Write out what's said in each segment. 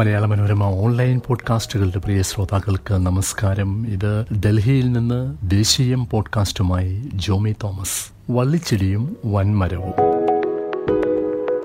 Malayala Manorama online പോഡ്കാസ്റ്റുകളുടെ പ്രിയ ശ്രോതാക്കൾക്ക് നമസ്കാരം. ഇത് ഡൽഹിയിൽ നിന്ന് ദേശീയം പോഡ്കാസ്റ്റുമായി ജോമി തോമസ്. വള്ളിച്ചെടിയും വൻമരവും.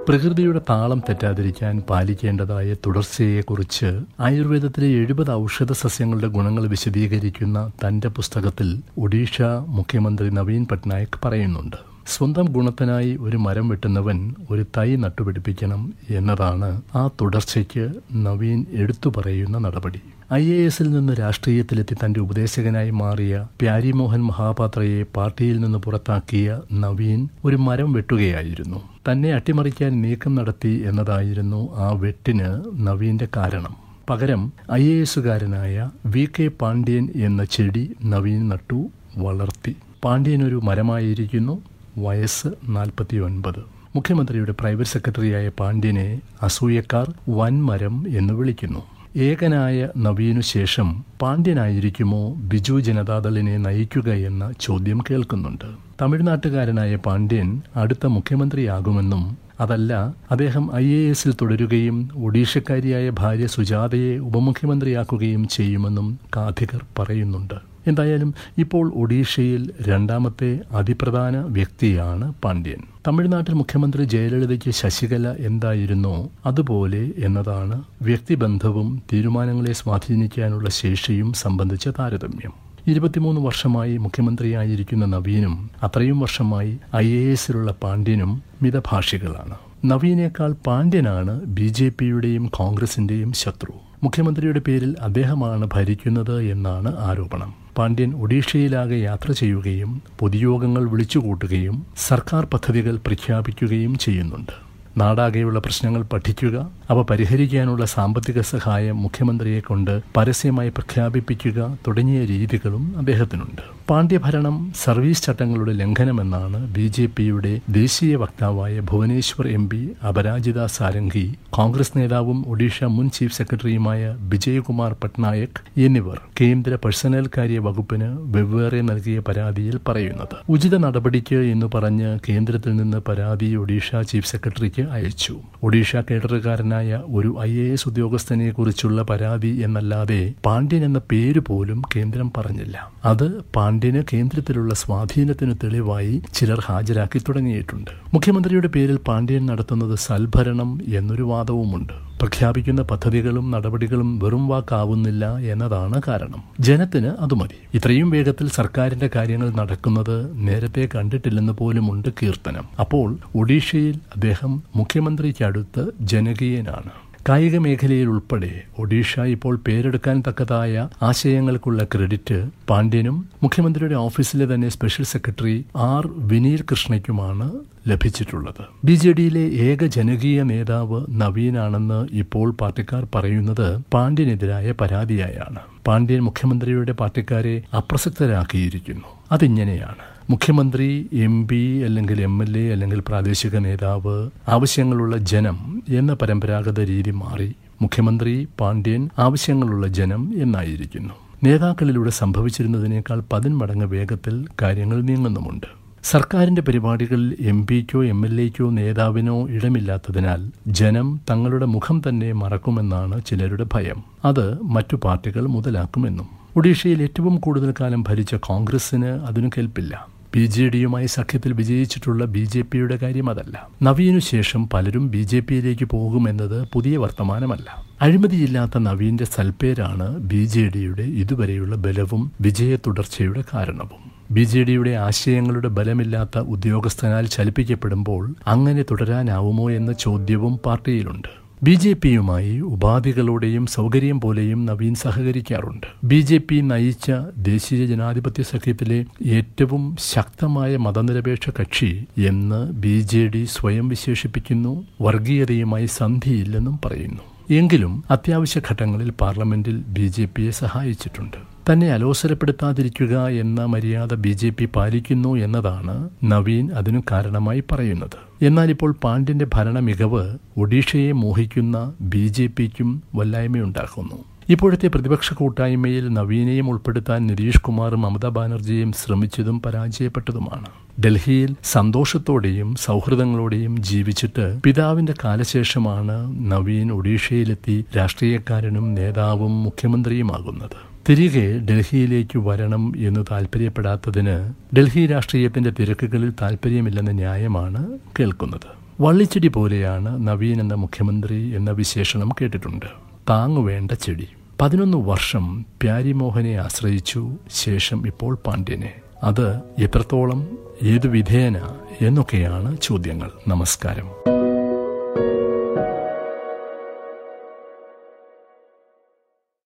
പ്രകൃതിയുടെ താളം തെറ്റാതിരിക്കാൻ പാലിക്കേണ്ടതായ തുടർച്ചയെക്കുറിച്ച് ആയുർവേദത്തിലെ എഴുപത് ഔഷധ സസ്യങ്ങളുടെ ഗുണങ്ങൾ വിശദീകരിക്കുന്ന തന്റെ പുസ്തകത്തിൽ ഒഡീഷ മുഖ്യമന്ത്രി നവീൻ പട്നായിക് പറയുന്നുണ്ട്. സ്വന്തം ഗുണത്തിനായി ഒരു മരം വെട്ടുന്നവൻ ഒരു തൈ നട്ടുപിടിപ്പിക്കണം എന്നതാണ് ആ തുടർച്ചയ്ക്ക് നവീൻ എടുത്തു പറയുന്ന നടപടി. ഐ എ എസിൽ നിന്ന് രാഷ്ട്രീയത്തിലെത്തി തന്റെ ഉപദേശകനായി മാറിയ പ്യാരിമോഹൻ മഹാപാത്രയെ പാർട്ടിയിൽ നിന്ന് പുറത്താക്കിയ നവീൻ ഒരു മരം വെട്ടുകയായിരുന്നു. തന്നെ അട്ടിമറിക്കാൻ നീക്കം നടത്തി എന്നതായിരുന്നു ആ വെട്ടിന് നവീന്റെ കാരണം. പകരം ഐ എ എസുകാരനായ വി കെ പാണ്ഡ്യൻ എന്ന ചെടി നവീൻ നട്ടു വളർത്തി. പാണ്ഡ്യൻ ഒരു മരമായിരിക്കുന്നു. വയസ്സ് നാൽപ്പത്തി ഒൻപത് മുഖ്യമന്ത്രിയുടെ പ്രൈവറ്റ് സെക്രട്ടറിയായ പാണ്ഡ്യനെ അസൂയക്കാർ വൻമരം എന്ന് വിളിക്കുന്നു. ഏകനായ നവീനു ശേഷം പാണ്ഡ്യനായിരിക്കുമോ ബിജു ജനതാദളിനെ നയിക്കുക എന്ന ചോദ്യം കേൾക്കുന്നുണ്ട്. തമിഴ്നാട്ടുകാരനായ പാണ്ഡ്യൻ അടുത്ത മുഖ്യമന്ത്രിയാകുമെന്നും അതല്ല അദ്ദേഹം ഐ എ എസിൽ തുടരുകയും ഒഡീഷക്കാരിയായ ഭാര്യ സുജാതയെ ഉപമുഖ്യമന്ത്രിയാക്കുകയും ചെയ്യുമെന്നും കാഥികർ പറയുന്നുണ്ട്. എന്തായാലും ഇപ്പോൾ ഒഡീഷയിൽ രണ്ടാമത്തെ അതിപ്രധാന വ്യക്തിയാണ് പാണ്ഡ്യൻ. തമിഴ്നാട്ടിൽ മുഖ്യമന്ത്രി ജയലളിതയ്ക്ക് ശശികല എന്തായിരുന്നോ? അതുപോലെ എന്നതാണ് വ്യക്തിബന്ധവും തീരുമാനങ്ങളെ സ്വാധീനിക്കാനുള്ള ശേഷിയും സംബന്ധിച്ച താരതമ്യം. ഇരുപത്തിമൂന്ന് വർഷമായി മുഖ്യമന്ത്രിയായിരിക്കുന്ന നവീനും അത്രയും വർഷമായി ഐ എ എസിലുള്ള പാണ്ഡ്യനും മിതഭാഷികളാണ്. നവീനേക്കാൾ പാണ്ഡ്യനാണ് ബി ജെ പിയുടെയും കോൺഗ്രസിന്റെയും ശത്രു. മുഖ്യമന്ത്രിയുടെ പേരിൽ അദ്ദേഹമാണ് ഭരിക്കുന്നത് എന്നാണ് ആരോപണം. പാണ്ഡ്യൻ ഒഡീഷയിലാകെ യാത്ര ചെയ്യുകയും പൊതുയോഗങ്ങൾ വിളിച്ചുകൂട്ടുകയും സർക്കാർ പദ്ധതികൾ പ്രഖ്യാപിക്കുകയും ചെയ്യുന്നുണ്ട്. നാടാകെയുള്ള പ്രശ്നങ്ങൾ പഠിക്കുക അവ പരിഹരിക്കാനുള്ള സാമ്പത്തിക സഹായം മുഖ്യമന്ത്രിയെ കൊണ്ട് പരസ്യമായി പ്രഖ്യാപിപ്പിക്കുക തുടങ്ങിയ രീതികളും അദ്ദേഹത്തിനുണ്ട്. പാണ്ഡ്യഭരണം സർവീസ് ചട്ടങ്ങളുടെ ലംഘനമെന്നാണ് ബി ജെ പിയുടെ ദേശീയ വക്താവായ ഭുവനേശ്വർ എം പി അപരാജിത സാരംഗി കോൺഗ്രസ് നേതാവും ഒഡീഷ മുൻ ചീഫ് സെക്രട്ടറിയുമായ വിജയകുമാർ പട്നായക് എന്നിവർ കേന്ദ്ര പേഴ്സണൽ കാര്യ വകുപ്പിന് വെവ്വേറെ നൽകിയ പരാതിയിൽ പറയുന്നത്. ഉചിത നടപടിക്ക് എന്ന് പറഞ്ഞ് കേന്ദ്രത്തിൽ നിന്ന് പരാതി ഒഡീഷ ചീഫ് സെക്രട്ടറിക്ക് അയച്ചു. ഒഡീഷ കേഡറുകാരനായ ഒരു ഐ എ എസ് ഉദ്യോഗസ്ഥനെ കുറിച്ചുള്ള പരാതി എന്നല്ലാതെ പാണ്ഡ്യൻ എന്ന പേര് പോലും കേന്ദ്രം പറഞ്ഞില്ല. അത് പാണ്ഡ്യന് കേന്ദ്രത്തിലുള്ള സ്വാധീനത്തിന് തെളിവായി ചിലർ ഹാജരാക്കി തുടങ്ങിയിട്ടുണ്ട്. മുഖ്യമന്ത്രിയുടെ പേരിൽ പാണ്ഡ്യൻ നടത്തുന്നത് സൽഭരണം എന്നൊരു വാദവുമുണ്ട്. പ്രഖ്യാപിക്കുന്ന പദ്ധതികളും നടപടികളും വെറും വാക്കാവുന്നില്ല എന്നതാണ് കാരണം. ജനത്തിന് അത് മതി ഇത്രയും വേഗത്തിൽ സർക്കാരിന്റെ കാര്യങ്ങൾ നടക്കുന്നത് നേരത്തെ കണ്ടിട്ടില്ലെന്ന് പോലുമുണ്ട് കീർത്തനം. അപ്പോൾ ഒഡീഷയിൽ അദ്ദേഹം മുഖ്യമന്ത്രിക്കടുത്ത് ജനകീയനാണ്. കായിക മേഖലയിൽ ഉൾപ്പെടെ ഒഡീഷ ഇപ്പോൾ പേരെടുക്കാൻ തക്കതായ ആശയങ്ങൾക്കുള്ള ക്രെഡിറ്റ് പാണ്ഡ്യനും മുഖ്യമന്ത്രിയുടെ ഓഫീസിലെ തന്നെ സ്പെഷ്യൽ സെക്രട്ടറി ആർ വിനീർ കൃഷ്ണയ്ക്കുമാണ് ലഭിച്ചിട്ടുള്ളത്. ബി ജെ ഡിയിലെ ഏക ജനകീയ നേതാവ് നവീനാണെന്ന് ഇപ്പോൾ പാർട്ടിക്കാർ പറയുന്നത് പാണ്ഡ്യനെതിരായ പരാതിയായാണ്. പാണ്ഡ്യൻ മുഖ്യമന്ത്രിയുടെ പാർട്ടിക്കാരെ അപ്രസക്തരാക്കിയിരിക്കുന്നു. അതിങ്ങനെയാണ്. മുഖ്യമന്ത്രി എം പി അല്ലെങ്കിൽ എം എൽ എ അല്ലെങ്കിൽ പ്രാദേശിക നേതാവ് ആവശ്യങ്ങളുള്ള ജനം എന്ന പരമ്പരാഗത രീതി മാറി മുഖ്യമന്ത്രി പാണ്ഡ്യൻ ആവശ്യങ്ങളുള്ള ജനം എന്നായിരിക്കുന്നു. നേതാക്കളിലൂടെ സംഭവിച്ചിരുന്നതിനേക്കാൾ പതിന്മടങ്ങ് വേഗത്തിൽ കാര്യങ്ങൾ നീങ്ങുന്നുമുണ്ട്. സർക്കാരിന്റെ പരിപാടികളിൽ എം പിക്കോ എം എൽ എക്കോ നേതാവിനോ ഇടമില്ലാത്തതിനാൽ ജനം തങ്ങളുടെ മുഖം തന്നെ മറക്കുമെന്നാണ് ചിലരുടെ ഭയം. അത് മറ്റു പാർട്ടികൾ മുതലാക്കുമെന്നും. ഒഡീഷയിൽ ഏറ്റവും കൂടുതൽ കാലം ഭരിച്ച കോൺഗ്രസിന് അതിനു കേൾപ്പില്ല ബി ജെ ഡിയുമായി സഖ്യത്തിൽ വിജയിച്ചിട്ടുള്ള ബി ജെ പിയുടെ കാര്യം അതല്ല നവീനു ശേഷം പലരും ബി ജെ പിയിലേക്ക് പോകുമെന്നത് പുതിയ വർത്തമാനമല്ല. അഴിമതിയില്ലാത്ത നവീന്റെ സൽപ്പേരാണ് ബി ജെ ഡിയുടെ ഇതുവരെയുള്ള ബലവും വിജയ തുടർച്ചയുടെ കാരണവും. ബി ജെ ഡിയുടെ ആശയങ്ങളുടെ ബലമില്ലാത്ത ഉദ്യോഗസ്ഥനാൽ ചലിപ്പിക്കപ്പെടുമ്പോൾ അങ്ങനെ തുടരാനാവുമോ എന്ന ചോദ്യവും പാർട്ടിയിലുണ്ട്. ബി ജെ പിയുമായി ഉപാധികളോടെയും സൗകര്യം പോലെയും നവീൻ സഹകരിക്കാറുണ്ട്. ബി ജെ പി നയിച്ച ദേശീയ ജനാധിപത്യ സഖ്യത്തിലെ ഏറ്റവും ശക്തമായ മതനിരപേക്ഷ കക്ഷി എന്ന് ബി ജെ ഡി സ്വയം വിശേഷിപ്പിക്കുന്നു വർഗീയതയുമായി സന്ധിയില്ലെന്നും പറയുന്നു. എങ്കിലും അത്യാവശ്യ ഘട്ടങ്ങളിൽ പാർലമെന്റിൽ ബി ജെ പിയെ സഹായിച്ചിട്ടുണ്ട്. തന്നെ അലോസരപ്പെടുത്താതിരിക്കുക എന്ന മര്യാദ ബി ജെ പി പാലിക്കുന്നു എന്നതാണ് നവീൻ അതിനു കാരണമായി പറയുന്നത്. എന്നാൽ ഇപ്പോൾ പാണ്ഡ്യന്റെ ഭരണ മികവ് ഒഡീഷയെ മോഹിക്കുന്ന ബി ജെ പിക്കും വല്ലായ്മയുണ്ടാക്കുന്നു. ഇപ്പോഴത്തെ പ്രതിപക്ഷ കൂട്ടായ്മയിൽ നവീനെയും ഉൾപ്പെടുത്താൻ നിതീഷ് കുമാറും മമതാ ബാനർജിയും ശ്രമിച്ചതും പരാജയപ്പെട്ടതുമാണ്. ഡൽഹിയിൽ സന്തോഷത്തോടെയും സൗഹൃദങ്ങളോടെയും ജീവിച്ചിട്ട് പിതാവിന്റെ കാലശേഷമാണ് നവീൻ ഒഡീഷയിലെത്തി രാഷ്ട്രീയക്കാരനും നേതാവും മുഖ്യമന്ത്രിയുമാകുന്നത്. തിരികെ ഡൽഹിയിലേക്ക് വരണം എന്ന് താൽപ്പര്യപ്പെടാത്തതിന് ഡൽഹി രാഷ്ട്രീയത്തിന്റെ തിരക്കുകളിൽ താൽപ്പര്യമില്ലെന്ന ന്യായമാണ് കേൾക്കുന്നത്. വള്ളിച്ചെടി പോലെയാണ് നവീൻ എന്ന മുഖ്യമന്ത്രി എന്ന വിശേഷണം കേട്ടിട്ടുണ്ട്. താങ്ങുവേണ്ട ചെടി. പതിനൊന്ന് വർഷം പ്യാരിമോഹനെ ആശ്രയിച്ചു ശേഷം ഇപ്പോൾ പാണ്ഡ്യനെ. അത് എത്രത്തോളം ഏതു വിധേയന എന്നൊക്കെയാണ് ചോദ്യങ്ങൾ. നമസ്കാരം.